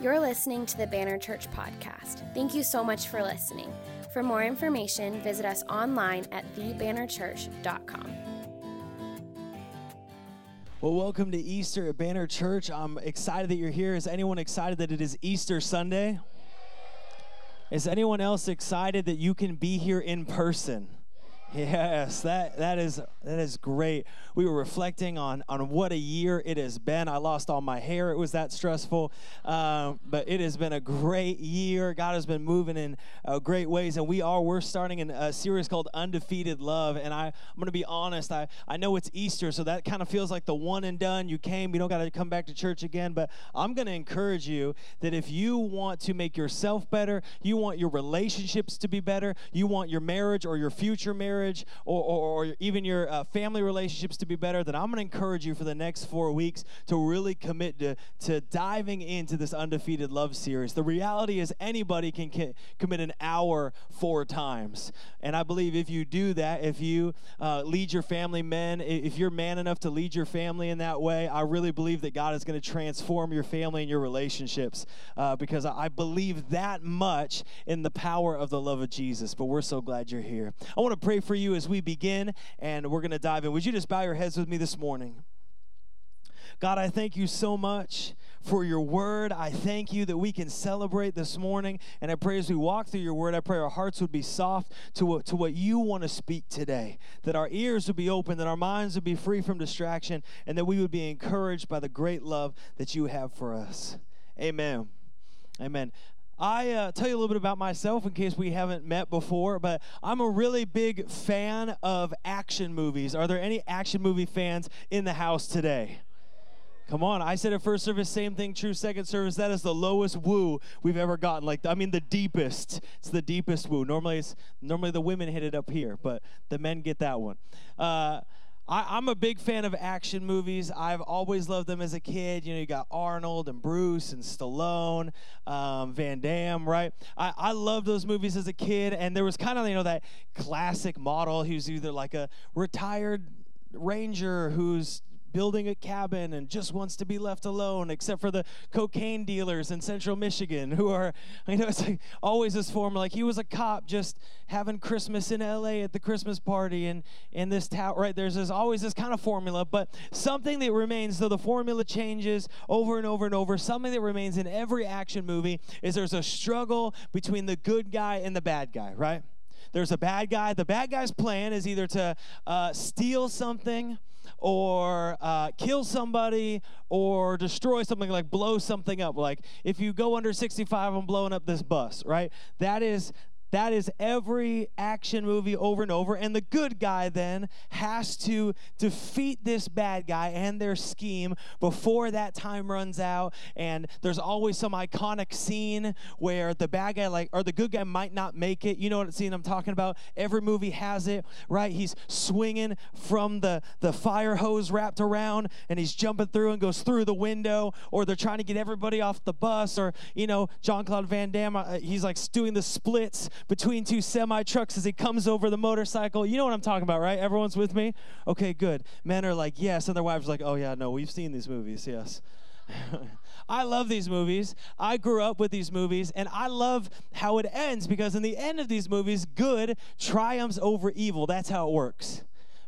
You're listening to the Banner Church podcast. Thank you so much for listening. For more information, visit us online at thebannerchurch.com. Well, welcome to Easter at Banner Church. I'm excited that you're here. Is anyone excited that it is Easter Sunday? Is anyone else excited that you can be here in person? Yes, that that is that is great. We were reflecting on on what a year it has been. I lost all my hair; it was that stressful. Um, but it has been a great year. God has been moving in uh, great ways, and we are we're starting in a series called Undefeated Love. And I I'm to be honest. I I know it's Easter, so that kind of feels like the one and done. You came, you don't got to come back to church again. But I'm to encourage you that if you want to make yourself better, you want your relationships to be better, you want your marriage or your future marriage marriage or, or, or even your uh, family relationships to be better, then I'm going to encourage you for the next four weeks to really commit to, to diving into this undefeated love series. The reality is, anybody can commit an hour four times. And I believe if you do that, if you uh, lead your family, men, if you're man enough to lead your family in that way, I really believe that God is going to transform your family and your relationships uh, because I believe that much in the power of the love of Jesus. But we're so glad you're here. I want to pray for for you as we begin, and we're going to dive in. Would you just bow your heads with me this morning? God, I thank you so much for your word. I thank you that we can celebrate this morning. And I pray as we walk through your word, I pray our hearts would be soft to what, to what you want to speak today, that our ears would be open, that our minds would be free from distraction, and that we would be encouraged by the great love that you have for us. Amen. Amen. I uh, tell you a little bit about myself in case we haven't met before, but I'm a really big fan of action movies. Are there any action movie fans in the house today? Come on, I said at first service, same thing, true second service. That is the lowest woo we've ever gotten. Like, I mean, the deepest. It's the deepest woo. Normally, it's normally the women hit it up here, but the men get that one. Uh, I, am a big fan of action movies. I've always loved them as a kid. You know, you got Arnold and Bruce and Stallone, um, Van Damme, right? I, I loved those movies as a kid, and there was kind of, you know, that classic model who's either like a retired ranger who's building a cabin and just wants to be left alone, except for the cocaine dealers in central Michigan who are, you know, it's like always this form. Like he was a cop just having Christmas in LA at the Christmas party and in this town, right? There's this, always this kind of formula, but something that remains, though the formula changes over and over and over, something that remains in every action movie is there's a struggle between the good guy and the bad guy, right? There's a bad guy. The bad guy's plan is either to uh, steal something or uh, kill somebody or destroy something like blow something up. Like if you go under 65 i'm blowing up this bus right? That is that is every action movie over and over. And the good guy then has to defeat this bad guy and their scheme before that time runs out. And there's always some iconic scene where the bad guy, like, or the good guy might not make it. You know what scene I'm talking about? Every movie has it, right? He's swinging from the, the fire hose wrapped around and he's jumping through and goes through the window, or they're trying to get everybody off the bus, or, you know, Jean Claude Van Damme, uh, he's like doing the splits between two semi trucks as he comes over the motorcycle. You know what I'm talking about, right? Everyone's with me? Okay, good. Men are like, yes, and their wives are like, oh, yeah, no, we've seen these movies, yes. I love these movies. I grew up with these movies, and I love how it ends because in the end of these movies, good triumphs over evil. That's how it works.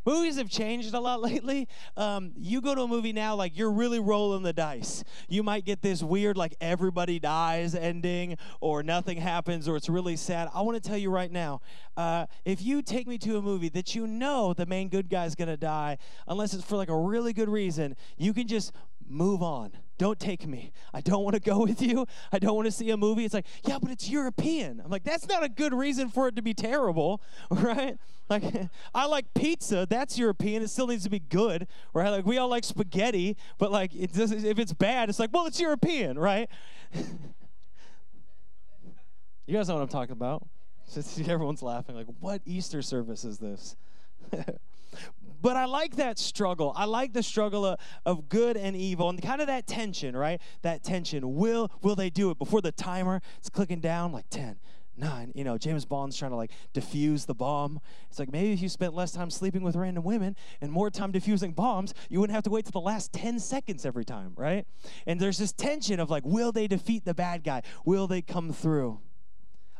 Movies have changed a lot lately. Um, you go to a movie now, like you're really rolling the dice. You might get this weird, like everybody dies ending, or nothing happens, or it's really sad. I want to tell you right now uh, if you take me to a movie that you know the main good guy's going to die, unless it's for like a really good reason, you can just move on. Don't take me. I don't want to go with you. I don't want to see a movie. It's like, yeah, but it's European. I'm like, that's not a good reason for it to be terrible, right? Like, I like pizza. That's European. It still needs to be good, right? Like, we all like spaghetti, but like, it if it's bad, it's like, well, it's European, right? you guys know what I'm talking about. Everyone's laughing, like, what Easter service is this? But I like that struggle. I like the struggle of, of good and evil and kind of that tension, right? That tension. Will will they do it before the timer is clicking down like 10, nine. You know, James Bond's trying to like defuse the bomb. It's like maybe if you spent less time sleeping with random women and more time defusing bombs, you wouldn't have to wait to the last 10 seconds every time, right? And there's this tension of like, will they defeat the bad guy? Will they come through?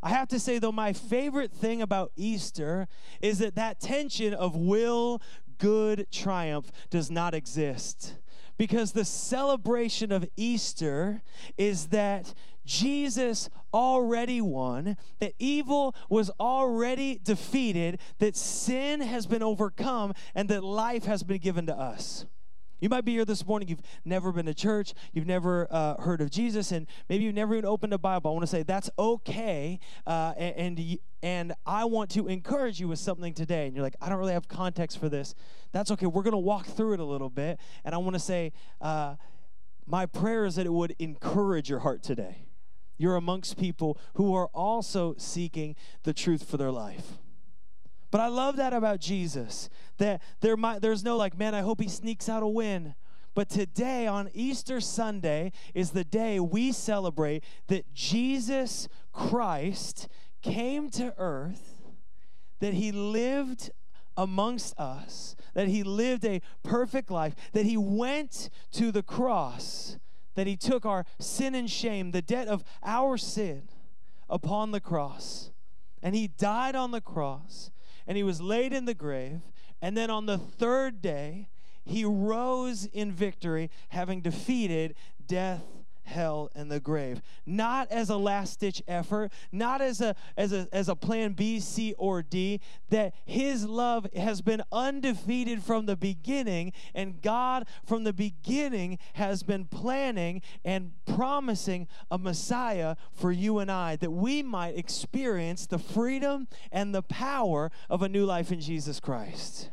I have to say, though, my favorite thing about Easter is that that tension of will, good, triumph does not exist. Because the celebration of Easter is that Jesus already won, that evil was already defeated, that sin has been overcome, and that life has been given to us. You might be here this morning, you've never been to church, you've never uh, heard of Jesus, and maybe you've never even opened a Bible. I want to say that's okay, uh, and, and, I want to encourage you with something today. And you're like, I don't really have context for this. That's okay. We're going to walk through it a little bit, and I want to say, uh, my prayer is that it would encourage your heart today. You're amongst people who are also seeking the truth for their life. But I love that about Jesus that there might there's no like, man, I hope he sneaks out a win. But today on Easter Sunday is the day we celebrate that Jesus Christ came to earth, that he lived amongst us, that he lived a perfect life, that he went to the cross that he took our sin and shame, the debt of our sin, upon the cross. And he died on the cross, and he was laid in the grave. And then on the third day, he rose in victory, having defeated death hell, and the grave. Not as a last ditch effort, not as a, as, a, as a plan B, C, or D, that his love has been undefeated from the beginning, and God from the beginning has been planning and promising a Messiah for you and I, that we might experience the freedom and the power of a new life in Jesus Christ.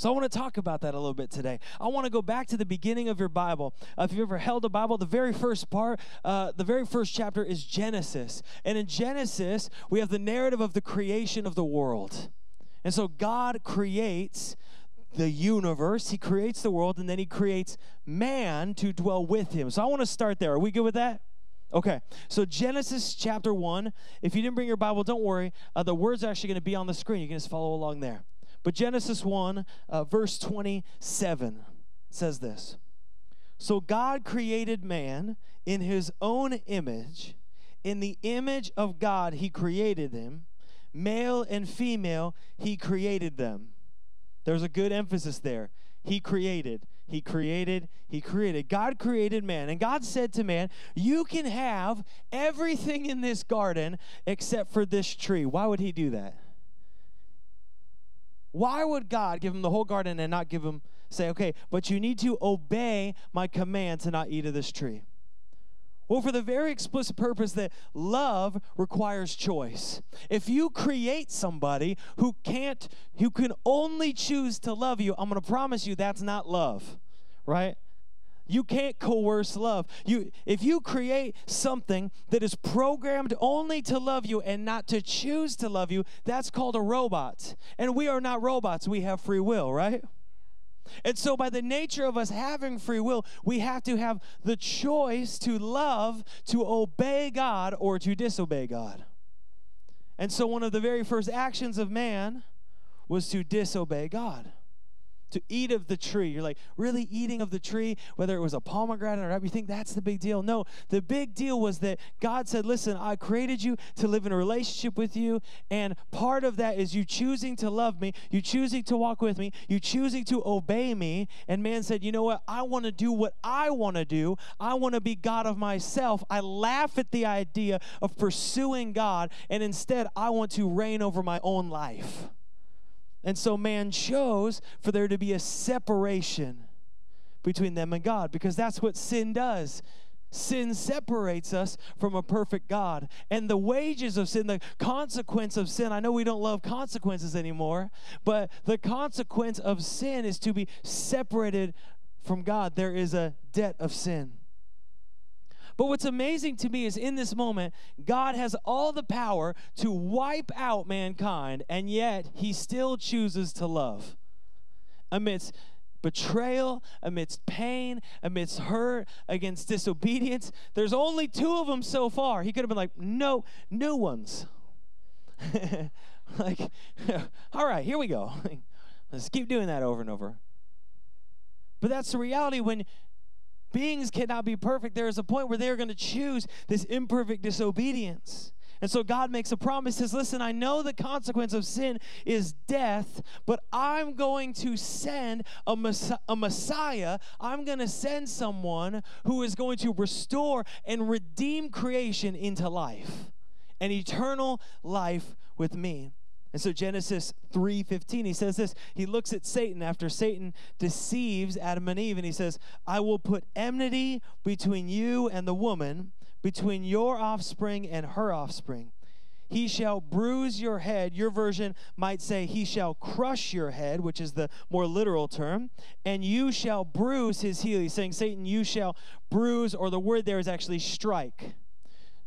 So I want to talk about that a little bit today. I want to go back to the beginning of your Bible. Uh, if you've ever held a Bible, the very first part, uh, the very first chapter is Genesis. And in Genesis, we have the narrative of the creation of the world. And so God creates the universe, He creates the world, and then He creates man to dwell with Him. So I want to start there. Are we good with that? Okay, so Genesis chapter 1. If you didn't bring your Bible, don't worry. Uh, the words are actually going to be on the screen. You can just follow along there. But Genesis 1, uh, verse 27 says this So God created man in his own image. In the image of God, he created them. Male and female, he created them. There's a good emphasis there. He created. He created, he created. God created man. And God said to man, You can have everything in this garden except for this tree. Why would he do that? Why would God give him the whole garden and not give him, say, okay, but you need to obey my command to not eat of this tree? Well, for the very explicit purpose that love requires choice. If you create somebody who can't, who can only choose to love you, I'm going to promise you that's not love, right? You can't coerce love. You if you create something that is programmed only to love you and not to choose to love you, that's called a robot. And we are not robots. We have free will, right? And so, by the nature of us having free will, we have to have the choice to love, to obey God, or to disobey God. And so, one of the very first actions of man was to disobey God to eat of the tree. You're like, really eating of the tree, whether it was a pomegranate or whatever, you think that's the big deal. No, the big deal was that God said, listen, I created you to live in a relationship with you, and part of that is you choosing to love me, you choosing to walk with me, you choosing to obey me. And man said, you know what? I want to do what I want to do. I want to be God of myself. I laugh at the idea of pursuing God, and instead, I want to reign over my own life. And so man chose for there to be a separation between them and God because that's what sin does. Sin separates us from a perfect God. And the wages of sin, the consequence of sin, I know we don't love consequences anymore, but the consequence of sin is to be separated from God. There is a debt of sin. But what's amazing to me is in this moment, God has all the power to wipe out mankind, and yet he still chooses to love. Amidst betrayal, amidst pain, amidst hurt, against disobedience. There's only two of them so far. He could have been like, no, new ones. like, all right, here we go. Let's keep doing that over and over. But that's the reality when beings cannot be perfect. There is a point where they're going to choose this imperfect disobedience. And so God makes a promise, He says, Listen, I know the consequence of sin is death, but I'm going to send a, mess- a Messiah. I'm going to send someone who is going to restore and redeem creation into life, an eternal life with me. And so Genesis 3:15 he says this he looks at Satan after Satan deceives Adam and Eve and he says I will put enmity between you and the woman between your offspring and her offspring. He shall bruise your head. Your version might say, He shall crush your head, which is the more literal term, and you shall bruise his heel. He's saying, Satan, you shall bruise, or the word there is actually strike.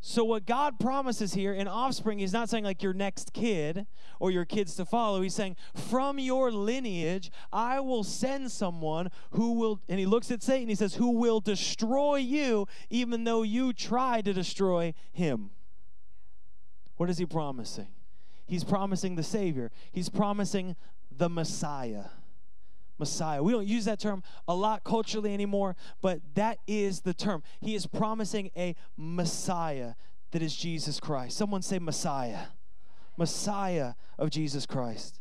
So, what God promises here in offspring, He's not saying like your next kid or your kids to follow. He's saying, from your lineage, I will send someone who will, and He looks at Satan, He says, who will destroy you even though you try to destroy him. What is He promising? He's promising the Savior, He's promising the Messiah. Messiah. We don't use that term a lot culturally anymore, but that is the term. He is promising a Messiah that is Jesus Christ. Someone say Messiah. Messiah of Jesus Christ.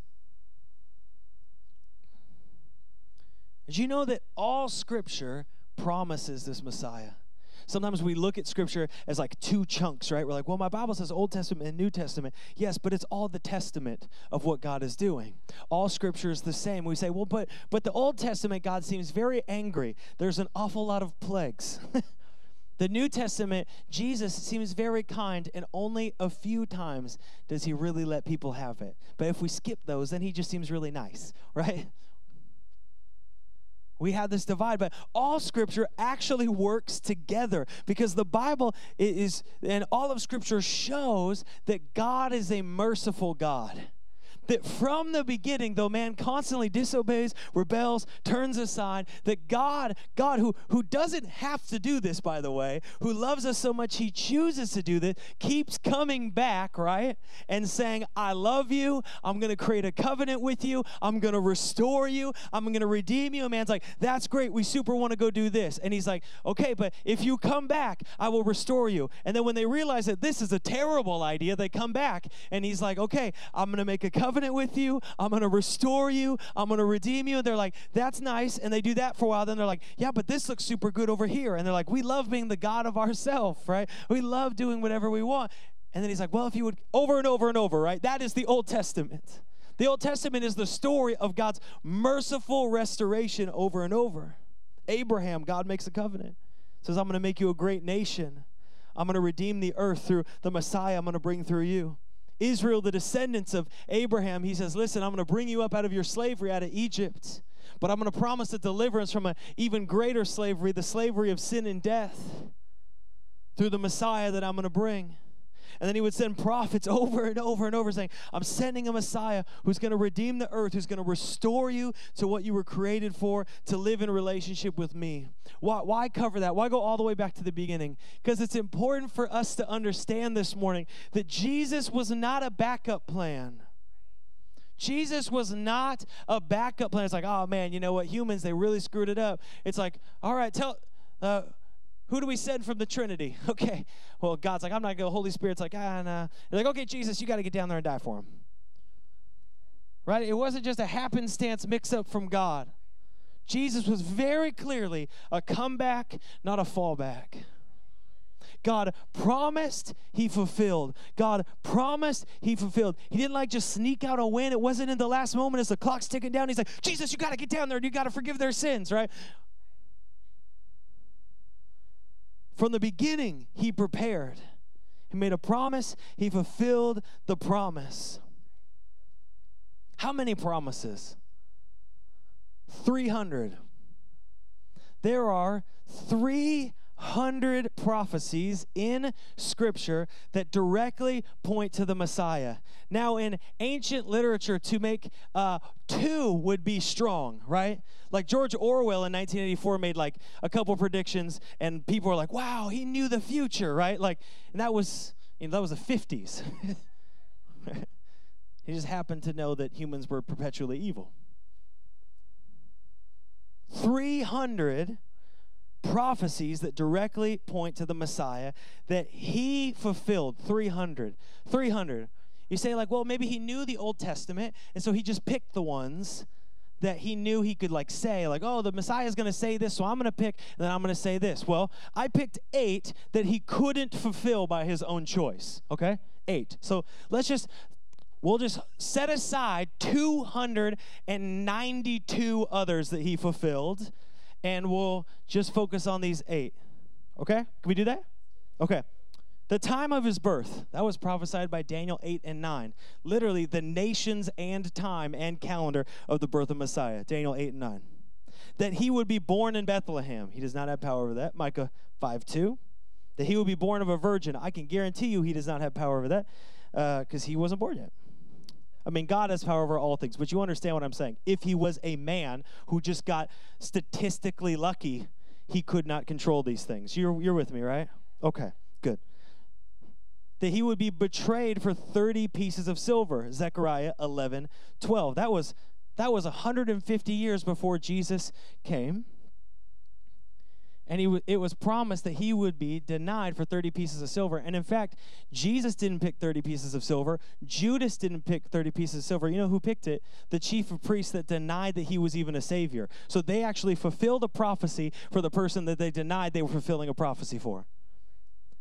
Did you know that all scripture promises this Messiah? Sometimes we look at scripture as like two chunks, right? We're like, well, my Bible says Old Testament and New Testament. Yes, but it's all the testament of what God is doing. All scripture is the same. We say, well, but but the Old Testament God seems very angry. There's an awful lot of plagues. the New Testament, Jesus seems very kind, and only a few times does he really let people have it. But if we skip those, then he just seems really nice, right? We have this divide, but all scripture actually works together because the Bible is, and all of scripture shows that God is a merciful God that from the beginning, though man constantly disobeys, rebels, turns aside, that God, God who, who doesn't have to do this, by the way, who loves us so much he chooses to do this, keeps coming back, right? And saying, I love you. I'm going to create a covenant with you. I'm going to restore you. I'm going to redeem you. A man's like, that's great. We super want to go do this. And he's like, okay, but if you come back, I will restore you. And then when they realize that this is a terrible idea, they come back and he's like, okay, I'm going to make a covenant covenant with you. I'm going to restore you. I'm going to redeem you. And they're like, that's nice. And they do that for a while. Then they're like, yeah, but this looks super good over here. And they're like, we love being the God of ourself, right? We love doing whatever we want. And then he's like, well, if you would, over and over and over, right? That is the Old Testament. The Old Testament is the story of God's merciful restoration over and over. Abraham, God makes a covenant. Says, I'm going to make you a great nation. I'm going to redeem the earth through the Messiah I'm going to bring through you. Israel, the descendants of Abraham, he says, Listen, I'm going to bring you up out of your slavery out of Egypt, but I'm going to promise a deliverance from an even greater slavery, the slavery of sin and death, through the Messiah that I'm going to bring. And then he would send prophets over and over and over saying, I'm sending a Messiah who's going to redeem the earth, who's going to restore you to what you were created for, to live in relationship with me. Why, why cover that? Why go all the way back to the beginning? Because it's important for us to understand this morning that Jesus was not a backup plan. Jesus was not a backup plan. It's like, oh man, you know what? Humans, they really screwed it up. It's like, all right, tell. Uh, who do we send from the Trinity? Okay. Well, God's like, I'm not going to. Holy Spirit's like, ah, nah. You're like, okay, Jesus, you got to get down there and die for him. Right? It wasn't just a happenstance mix up from God. Jesus was very clearly a comeback, not a fallback. God promised, He fulfilled. God promised, He fulfilled. He didn't like just sneak out a win. It wasn't in the last moment as the clock's ticking down. He's like, Jesus, you got to get down there and you got to forgive their sins, right? From the beginning, he prepared. He made a promise, he fulfilled the promise. How many promises? 300. There are 300 300 prophecies in Scripture that directly point to the Messiah. Now, in ancient literature, to make uh, two would be strong, right? Like George Orwell in 1984 made like a couple predictions, and people were like, wow, he knew the future, right? Like, and that was, you know, that was the 50s. he just happened to know that humans were perpetually evil. 300 prophecies that directly point to the Messiah that he fulfilled 300 300 you say like well maybe he knew the Old Testament and so he just picked the ones that he knew he could like say like oh the Messiah is going to say this so I'm going to pick and then I'm going to say this. Well I picked 8 that he couldn't fulfill by his own choice okay? 8 so let's just We'll just set aside 292 others that he fulfilled, and we'll just focus on these eight. Okay? Can we do that? Okay. The time of his birth, that was prophesied by Daniel 8 and 9. Literally, the nations and time and calendar of the birth of Messiah. Daniel 8 and 9. That he would be born in Bethlehem. He does not have power over that. Micah 5 2. That he would be born of a virgin. I can guarantee you he does not have power over that because uh, he wasn't born yet. I mean, God has power over all things, but you understand what I'm saying. If he was a man who just got statistically lucky, he could not control these things. You're, you're with me, right? Okay, good. That he would be betrayed for 30 pieces of silver, Zechariah 11, 12. That was, that was 150 years before Jesus came and he w- it was promised that he would be denied for 30 pieces of silver. And in fact, Jesus didn't pick 30 pieces of silver. Judas didn't pick 30 pieces of silver. You know who picked it? The chief of priests that denied that he was even a savior. So they actually fulfilled a prophecy for the person that they denied they were fulfilling a prophecy for.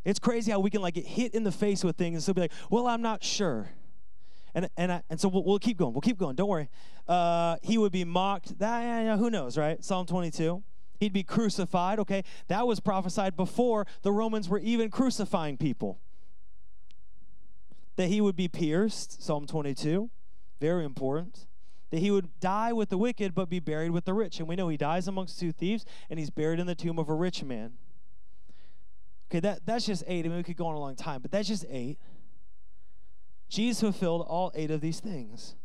It's crazy how we can like get hit in the face with things and still be like, well, I'm not sure. And, and, I, and so we'll, we'll keep going. We'll keep going. Don't worry. Uh, he would be mocked. That, who knows, right? Psalm 22. He'd be crucified, okay? That was prophesied before the Romans were even crucifying people. That he would be pierced, Psalm 22, very important. That he would die with the wicked but be buried with the rich. And we know he dies amongst two thieves and he's buried in the tomb of a rich man. Okay, that, that's just eight. I mean, we could go on a long time, but that's just eight. Jesus fulfilled all eight of these things.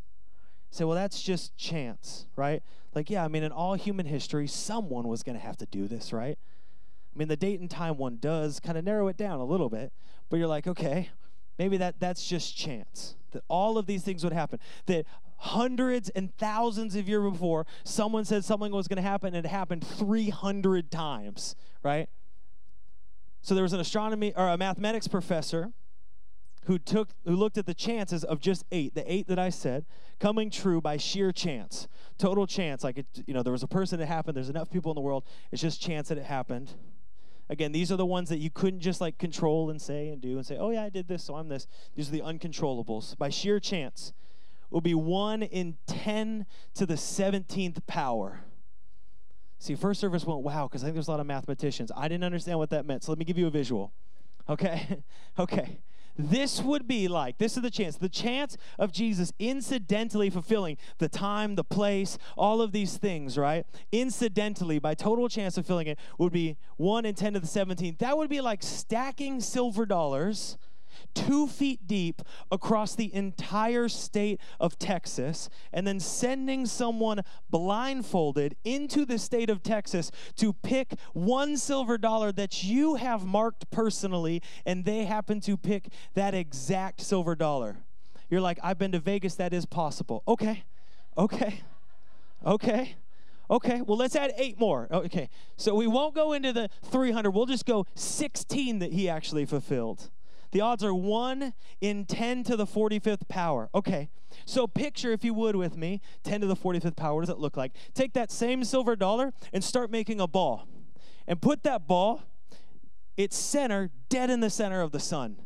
Say, well, that's just chance, right? Like, yeah, I mean, in all human history, someone was going to have to do this, right? I mean, the date and time one does kind of narrow it down a little bit, but you're like, okay, maybe that that's just chance that all of these things would happen. That hundreds and thousands of years before, someone said something was going to happen, and it happened 300 times, right? So there was an astronomy or a mathematics professor who took who looked at the chances of just eight, the eight that I said, coming true by sheer chance, total chance. Like it, you know, there was a person that happened. There's enough people in the world. It's just chance that it happened. Again, these are the ones that you couldn't just like control and say and do and say, oh yeah, I did this, so I'm this. These are the uncontrollables. By sheer chance, will be one in ten to the seventeenth power. See, first service went wow because I think there's a lot of mathematicians. I didn't understand what that meant, so let me give you a visual. Okay, okay. This would be like, this is the chance, the chance of Jesus incidentally fulfilling the time, the place, all of these things, right? Incidentally, by total chance fulfilling it, would be 1 in 10 to the 17th. That would be like stacking silver dollars two feet deep across the entire state of Texas, and then sending someone blindfolded into the state of Texas to pick one silver dollar that you have marked personally, and they happen to pick that exact silver dollar. You're like, I've been to Vegas, that is possible. Okay, okay, okay. Okay, well, let's add eight more. Okay, so we won't go into the 300. We'll just go 16 that he actually fulfilled. The odds are 1 in 10 to the 45th power. Okay, so picture, if you would, with me 10 to the 45th power. What does it look like? Take that same silver dollar and start making a ball. And put that ball, its center, dead in the center of the sun.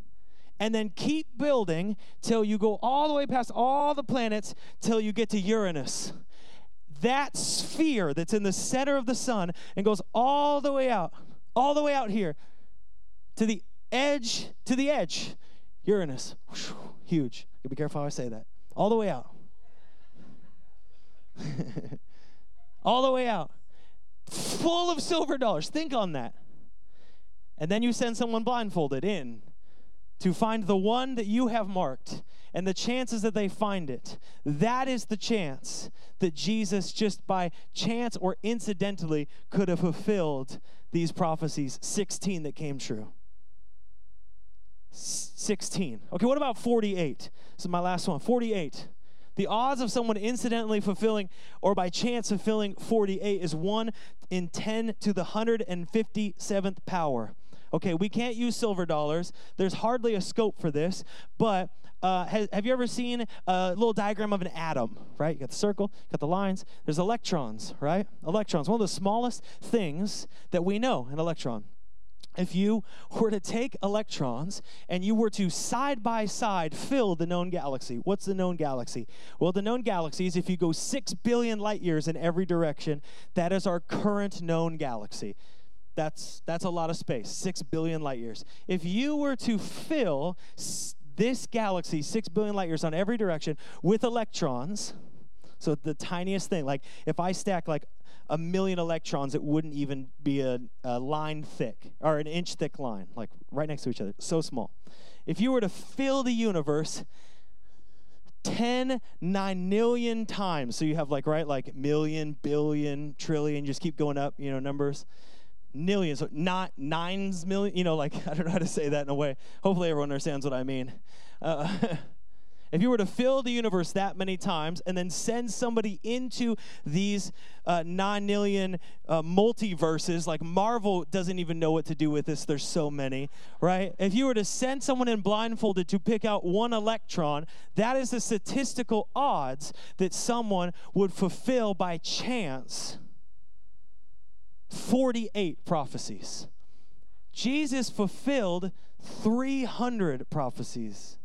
And then keep building till you go all the way past all the planets till you get to Uranus. That sphere that's in the center of the sun and goes all the way out, all the way out here to the edge to the edge. Uranus, huge. You be careful how I say that. All the way out. All the way out. Full of silver dollars. Think on that. And then you send someone blindfolded in to find the one that you have marked and the chances that they find it. That is the chance that Jesus, just by chance or incidentally, could have fulfilled these prophecies 16 that came true. 16. Okay, what about 48? This is my last one. 48. The odds of someone incidentally fulfilling or by chance fulfilling 48 is 1 in 10 to the 157th power. Okay, we can't use silver dollars. There's hardly a scope for this, but uh, has, have you ever seen a little diagram of an atom, right? You got the circle, you got the lines. There's electrons, right? Electrons, one of the smallest things that we know, an electron. If you were to take electrons and you were to side by side fill the known galaxy, what's the known galaxy? Well, the known galaxy is if you go 6 billion light years in every direction, that is our current known galaxy. That's, that's a lot of space, 6 billion light years. If you were to fill this galaxy, 6 billion light years on every direction, with electrons, so the tiniest thing, like if I stack like a million electrons, it wouldn't even be a, a line thick or an inch thick line, like right next to each other, so small. If you were to fill the universe 10 9 million times so you have like right like million billion trillion just keep going up you know numbers millions, so not nines million, you know, like, I don't know how to say that in a way. Hopefully everyone understands what I mean. Uh, if you were to fill the universe that many times and then send somebody into these uh, nine million uh, multiverses, like Marvel doesn't even know what to do with this, there's so many, right? If you were to send someone in blindfolded to pick out one electron, that is the statistical odds that someone would fulfill by chance 48 prophecies. Jesus fulfilled 300 prophecies.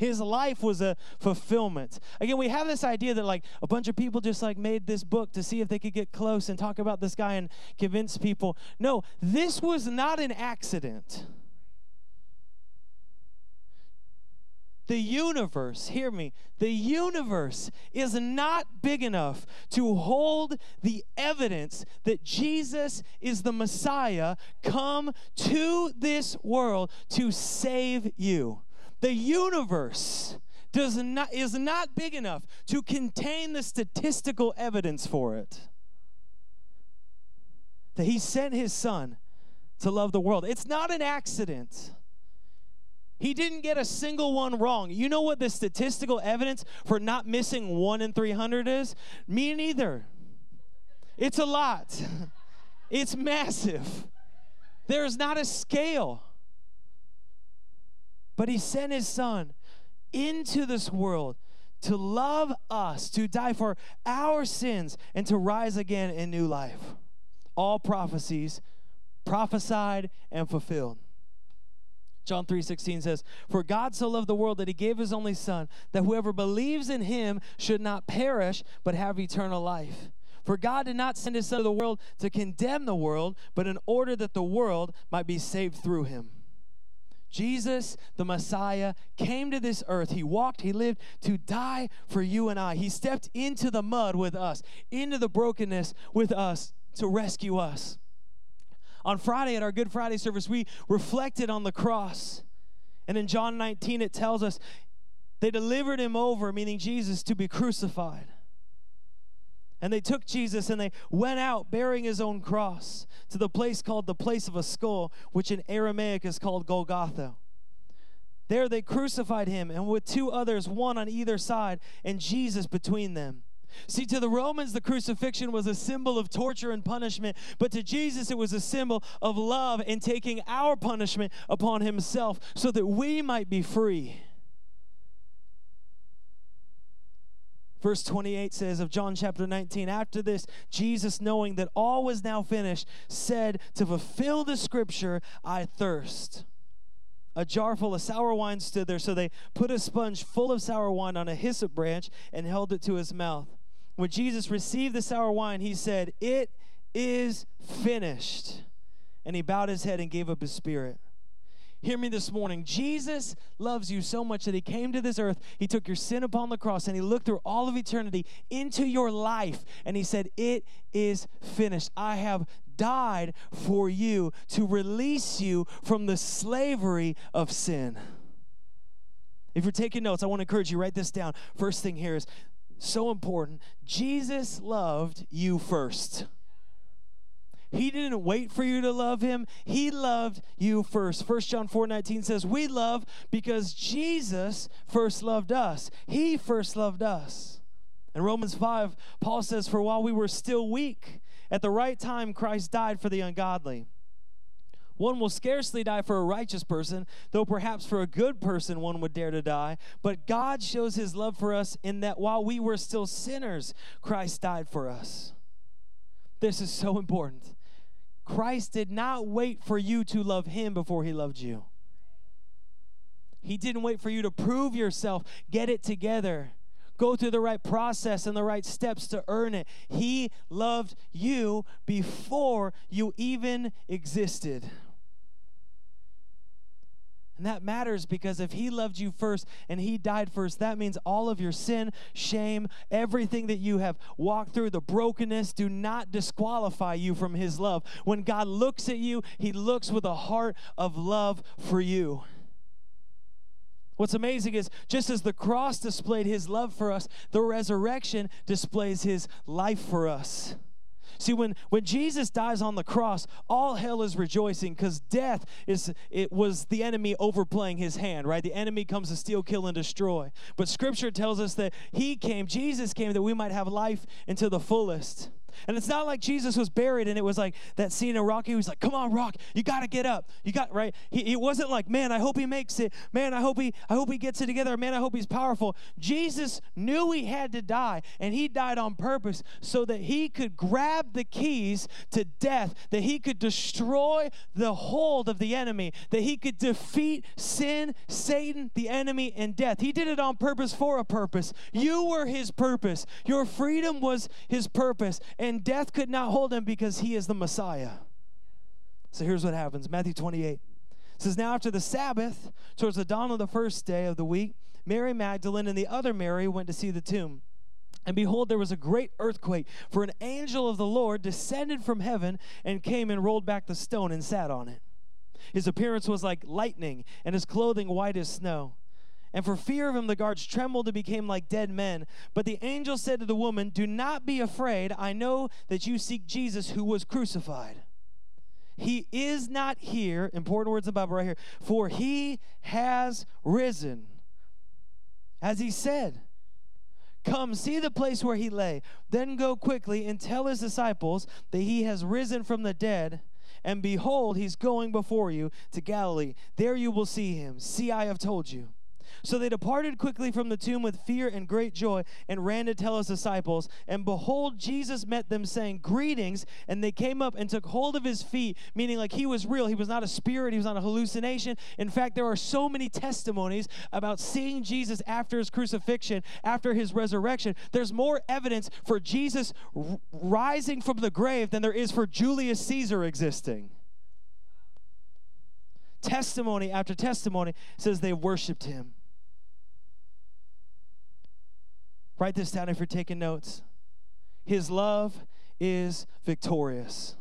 His life was a fulfillment. Again, we have this idea that like a bunch of people just like made this book to see if they could get close and talk about this guy and convince people. No, this was not an accident. The universe, hear me, the universe is not big enough to hold the evidence that Jesus is the Messiah come to this world to save you. The universe does not is not big enough to contain the statistical evidence for it. That he sent his son to love the world. It's not an accident. He didn't get a single one wrong. You know what the statistical evidence for not missing one in 300 is? Me neither. It's a lot, it's massive. There's not a scale. But he sent his son into this world to love us, to die for our sins, and to rise again in new life. All prophecies prophesied and fulfilled. John 3:16 says, "For God so loved the world that he gave his only son, that whoever believes in him should not perish but have eternal life." For God did not send his son to the world to condemn the world, but in order that the world might be saved through him. Jesus, the Messiah, came to this earth. He walked, he lived to die for you and I. He stepped into the mud with us, into the brokenness with us to rescue us. On Friday at our Good Friday service, we reflected on the cross. And in John 19, it tells us they delivered him over, meaning Jesus, to be crucified. And they took Jesus and they went out bearing his own cross to the place called the place of a skull, which in Aramaic is called Golgotha. There they crucified him, and with two others, one on either side, and Jesus between them. See, to the Romans, the crucifixion was a symbol of torture and punishment, but to Jesus, it was a symbol of love and taking our punishment upon himself so that we might be free. Verse 28 says of John chapter 19, after this, Jesus, knowing that all was now finished, said, To fulfill the scripture, I thirst. A jar full of sour wine stood there, so they put a sponge full of sour wine on a hyssop branch and held it to his mouth. When Jesus received the sour wine, he said, It is finished. And he bowed his head and gave up his spirit. Hear me this morning. Jesus loves you so much that he came to this earth. He took your sin upon the cross and he looked through all of eternity into your life and he said, It is finished. I have died for you to release you from the slavery of sin. If you're taking notes, I want to encourage you write this down. First thing here is so important. Jesus loved you first. He didn't wait for you to love him. He loved you first. 1 John 4 19 says, We love because Jesus first loved us. He first loved us. In Romans 5, Paul says, For while we were still weak, at the right time Christ died for the ungodly. One will scarcely die for a righteous person, though perhaps for a good person one would dare to die. But God shows his love for us in that while we were still sinners, Christ died for us. This is so important. Christ did not wait for you to love him before he loved you. He didn't wait for you to prove yourself, get it together, go through the right process and the right steps to earn it. He loved you before you even existed. And that matters because if He loved you first and He died first, that means all of your sin, shame, everything that you have walked through, the brokenness, do not disqualify you from His love. When God looks at you, He looks with a heart of love for you. What's amazing is just as the cross displayed His love for us, the resurrection displays His life for us. See, when, when Jesus dies on the cross, all hell is rejoicing because death is it was the enemy overplaying his hand, right? The enemy comes to steal, kill, and destroy. But scripture tells us that he came, Jesus came that we might have life into the fullest. And it's not like Jesus was buried and it was like that scene in Rocky. He was like, "Come on, Rock, you got to get up. You got right." He, it wasn't like, "Man, I hope he makes it. Man, I hope he, I hope he gets it together. Man, I hope he's powerful." Jesus knew he had to die, and he died on purpose so that he could grab the keys to death, that he could destroy the hold of the enemy, that he could defeat sin, Satan, the enemy, and death. He did it on purpose for a purpose. You were his purpose. Your freedom was his purpose and death could not hold him because he is the Messiah. So here's what happens Matthew 28 says, Now after the Sabbath, towards the dawn of the first day of the week, Mary Magdalene and the other Mary went to see the tomb. And behold, there was a great earthquake, for an angel of the Lord descended from heaven and came and rolled back the stone and sat on it. His appearance was like lightning, and his clothing white as snow. And for fear of him, the guards trembled and became like dead men. But the angel said to the woman, Do not be afraid. I know that you seek Jesus who was crucified. He is not here, important words in the Bible right here, for he has risen. As he said, Come, see the place where he lay. Then go quickly and tell his disciples that he has risen from the dead. And behold, he's going before you to Galilee. There you will see him. See, I have told you. So they departed quickly from the tomb with fear and great joy and ran to tell his disciples. And behold, Jesus met them, saying, Greetings. And they came up and took hold of his feet, meaning like he was real. He was not a spirit, he was not a hallucination. In fact, there are so many testimonies about seeing Jesus after his crucifixion, after his resurrection. There's more evidence for Jesus r- rising from the grave than there is for Julius Caesar existing testimony after testimony says they worshiped him. Write this down if you're taking notes. His love is victorious.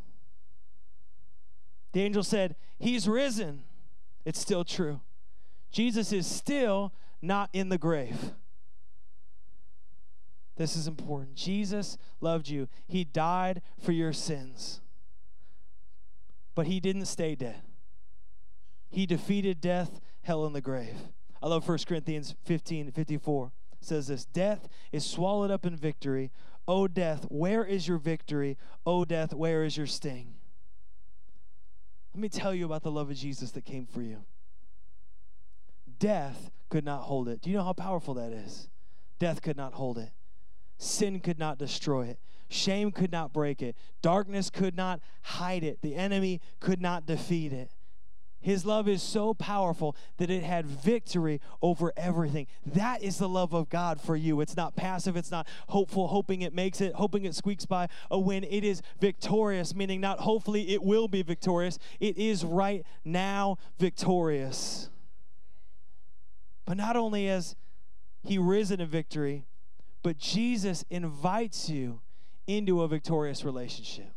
The angel said, He's risen. It's still true. Jesus is still not in the grave. This is important. Jesus loved you, He died for your sins. But He didn't stay dead, He defeated death, hell, and the grave. I love 1 Corinthians 15 54 says this Death is swallowed up in victory. O death, where is your victory? O death, where is your sting? Let me tell you about the love of Jesus that came for you. Death could not hold it. Do you know how powerful that is? Death could not hold it. Sin could not destroy it. Shame could not break it. Darkness could not hide it. The enemy could not defeat it. His love is so powerful that it had victory over everything. That is the love of God for you. It's not passive, it's not hopeful, hoping it makes it, hoping it squeaks by a win. It is victorious, meaning not hopefully it will be victorious. It is right now victorious. But not only has he risen in victory, but Jesus invites you into a victorious relationship.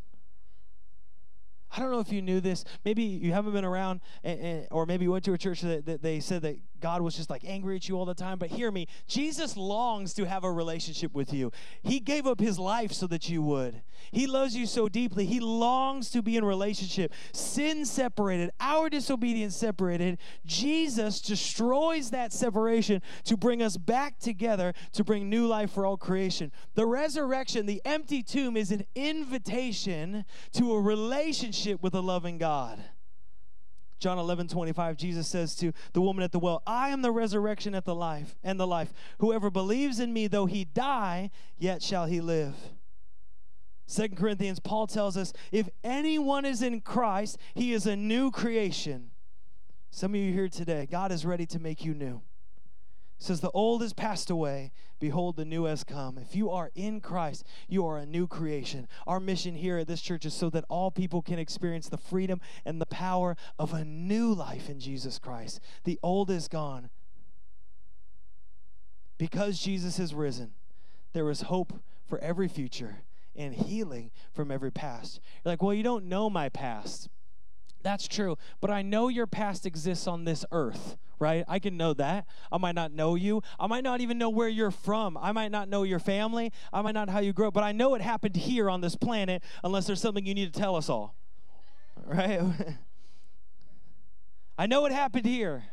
I don't know if you knew this. Maybe you haven't been around, and, and, or maybe you went to a church that, that they said that God was just like angry at you all the time. But hear me Jesus longs to have a relationship with you. He gave up his life so that you would. He loves you so deeply. He longs to be in relationship. Sin separated, our disobedience separated. Jesus destroys that separation to bring us back together to bring new life for all creation. The resurrection, the empty tomb, is an invitation to a relationship with a loving God. John 11, 25, Jesus says to the woman at the well, I am the resurrection at the life and the life. Whoever believes in me, though he die, yet shall he live. Second Corinthians, Paul tells us, if anyone is in Christ, he is a new creation. Some of you here today, God is ready to make you new says, The old has passed away. Behold, the new has come. If you are in Christ, you are a new creation. Our mission here at this church is so that all people can experience the freedom and the power of a new life in Jesus Christ. The old is gone. Because Jesus has risen, there is hope for every future and healing from every past. You're like, well, you don't know my past. That's true. But I know your past exists on this earth, right? I can know that. I might not know you. I might not even know where you're from. I might not know your family. I might not know how you grew up. But I know it happened here on this planet unless there's something you need to tell us all, right? I know it happened here.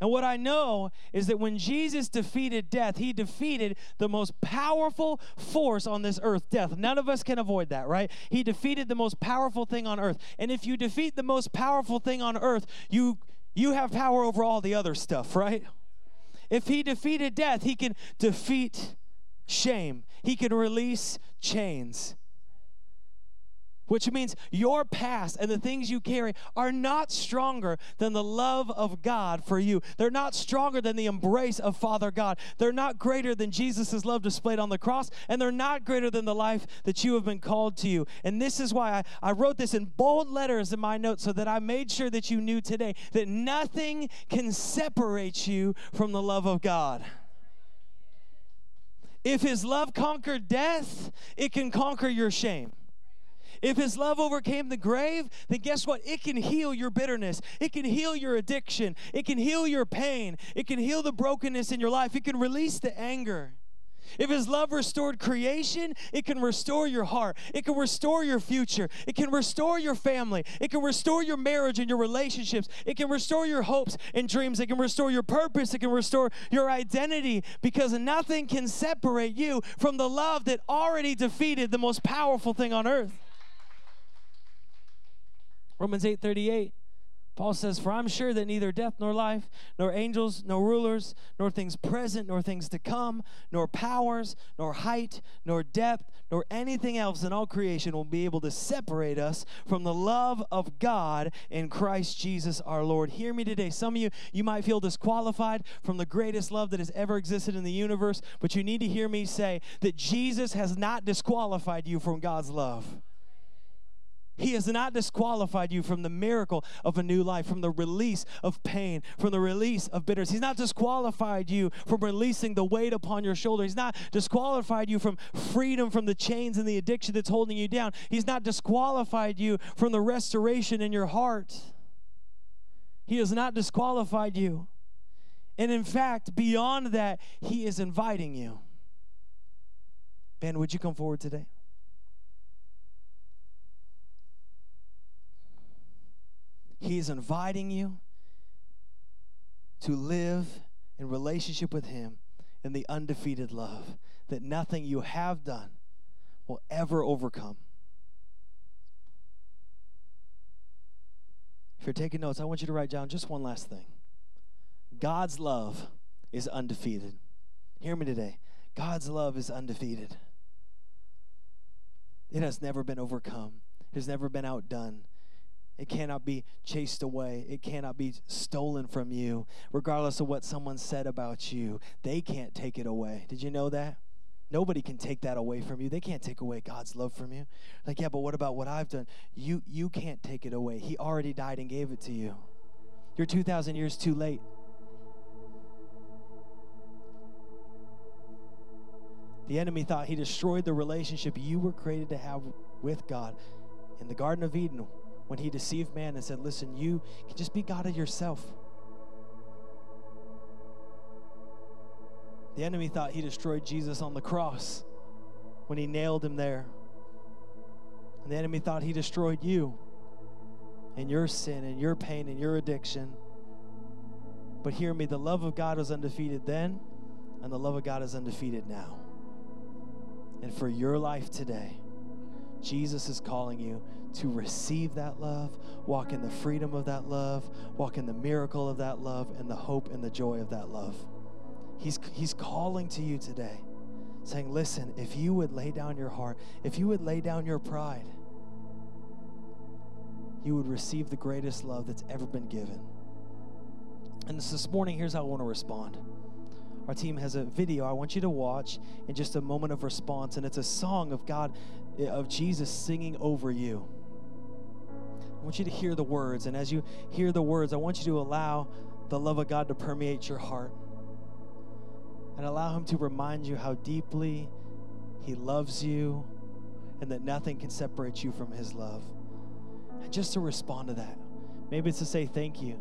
And what I know is that when Jesus defeated death, he defeated the most powerful force on this earth, death. None of us can avoid that, right? He defeated the most powerful thing on earth. And if you defeat the most powerful thing on earth, you you have power over all the other stuff, right? If he defeated death, he can defeat shame. He can release chains which means your past and the things you carry are not stronger than the love of God for you. They're not stronger than the embrace of Father God. They're not greater than Jesus' love displayed on the cross, and they're not greater than the life that you have been called to you. And this is why I, I wrote this in bold letters in my notes so that I made sure that you knew today that nothing can separate you from the love of God. If his love conquered death, it can conquer your shame. If his love overcame the grave, then guess what? It can heal your bitterness. It can heal your addiction. It can heal your pain. It can heal the brokenness in your life. It can release the anger. If his love restored creation, it can restore your heart. It can restore your future. It can restore your family. It can restore your marriage and your relationships. It can restore your hopes and dreams. It can restore your purpose. It can restore your identity because nothing can separate you from the love that already defeated the most powerful thing on earth. Romans 8:38 Paul says, For I'm sure that neither death nor life, nor angels, nor rulers, nor things present, nor things to come, nor powers, nor height, nor depth, nor anything else in all creation will be able to separate us from the love of God in Christ Jesus our Lord. Hear me today. Some of you, you might feel disqualified from the greatest love that has ever existed in the universe, but you need to hear me say that Jesus has not disqualified you from God's love. He has not disqualified you from the miracle of a new life, from the release of pain, from the release of bitterness. He's not disqualified you from releasing the weight upon your shoulder. He's not disqualified you from freedom from the chains and the addiction that's holding you down. He's not disqualified you from the restoration in your heart. He has not disqualified you. And in fact, beyond that, He is inviting you. Ben, would you come forward today? He's inviting you to live in relationship with Him in the undefeated love that nothing you have done will ever overcome. If you're taking notes, I want you to write down just one last thing God's love is undefeated. Hear me today. God's love is undefeated. It has never been overcome, it has never been outdone. It cannot be chased away. It cannot be stolen from you, regardless of what someone said about you. They can't take it away. Did you know that? Nobody can take that away from you. They can't take away God's love from you. Like, yeah, but what about what I've done? You you can't take it away. He already died and gave it to you. You're 2,000 years too late. The enemy thought he destroyed the relationship you were created to have with God in the Garden of Eden when he deceived man and said, Listen, you can just be God of yourself. The enemy thought he destroyed Jesus on the cross when he nailed him there. And the enemy thought he destroyed you and your sin and your pain and your addiction. But hear me, the love of God was undefeated then, and the love of God is undefeated now. And for your life today, Jesus is calling you to receive that love, walk in the freedom of that love, walk in the miracle of that love, and the hope and the joy of that love. He's, he's calling to you today, saying, Listen, if you would lay down your heart, if you would lay down your pride, you would receive the greatest love that's ever been given. And this morning, here's how I want to respond. Our team has a video I want you to watch in just a moment of response, and it's a song of God, eh, of Jesus singing over you. I want you to hear the words, and as you hear the words, I want you to allow the love of God to permeate your heart and allow Him to remind you how deeply He loves you and that nothing can separate you from His love. And just to respond to that, maybe it's to say thank you.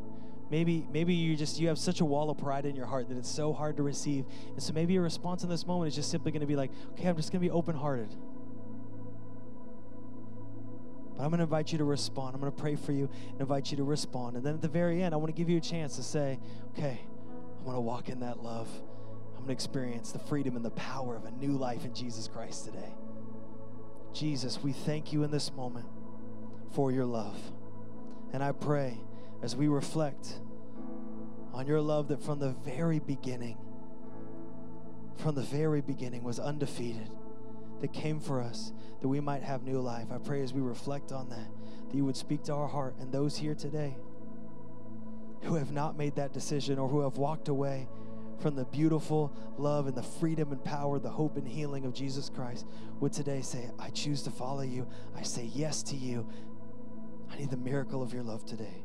Maybe, maybe you just you have such a wall of pride in your heart that it's so hard to receive. And so maybe your response in this moment is just simply going to be like, okay, I'm just going to be open-hearted. But I'm going to invite you to respond. I'm going to pray for you and invite you to respond. And then at the very end, I want to give you a chance to say, okay, I'm going to walk in that love. I'm going to experience the freedom and the power of a new life in Jesus Christ today. Jesus, we thank you in this moment for your love. And I pray as we reflect on your love that from the very beginning, from the very beginning was undefeated, that came for us, that we might have new life. I pray as we reflect on that, that you would speak to our heart and those here today who have not made that decision or who have walked away from the beautiful love and the freedom and power, the hope and healing of Jesus Christ would today say, I choose to follow you. I say yes to you. I need the miracle of your love today.